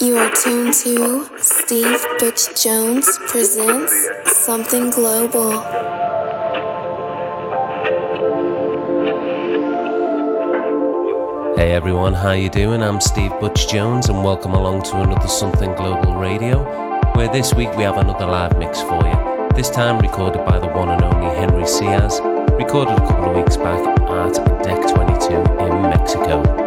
You are tuned to Steve Butch Jones presents Something Global. Hey everyone, how you doing? I'm Steve Butch Jones and welcome along to another Something Global Radio, where this week we have another live mix for you. This time recorded by the one and only Henry Saiz, recorded a couple of weeks back at Deck 22 in Mexico.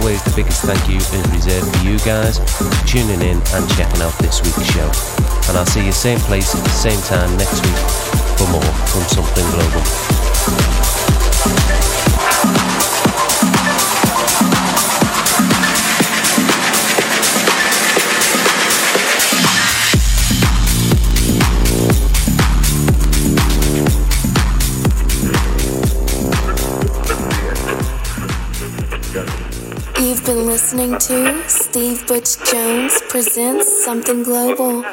Always, the biggest thank you is reserved for you guys tuning in and checking out this week's show. And I'll see you same place at the same time next week for more from Something Global. Listening to Steve Butch Jones presents Something Global.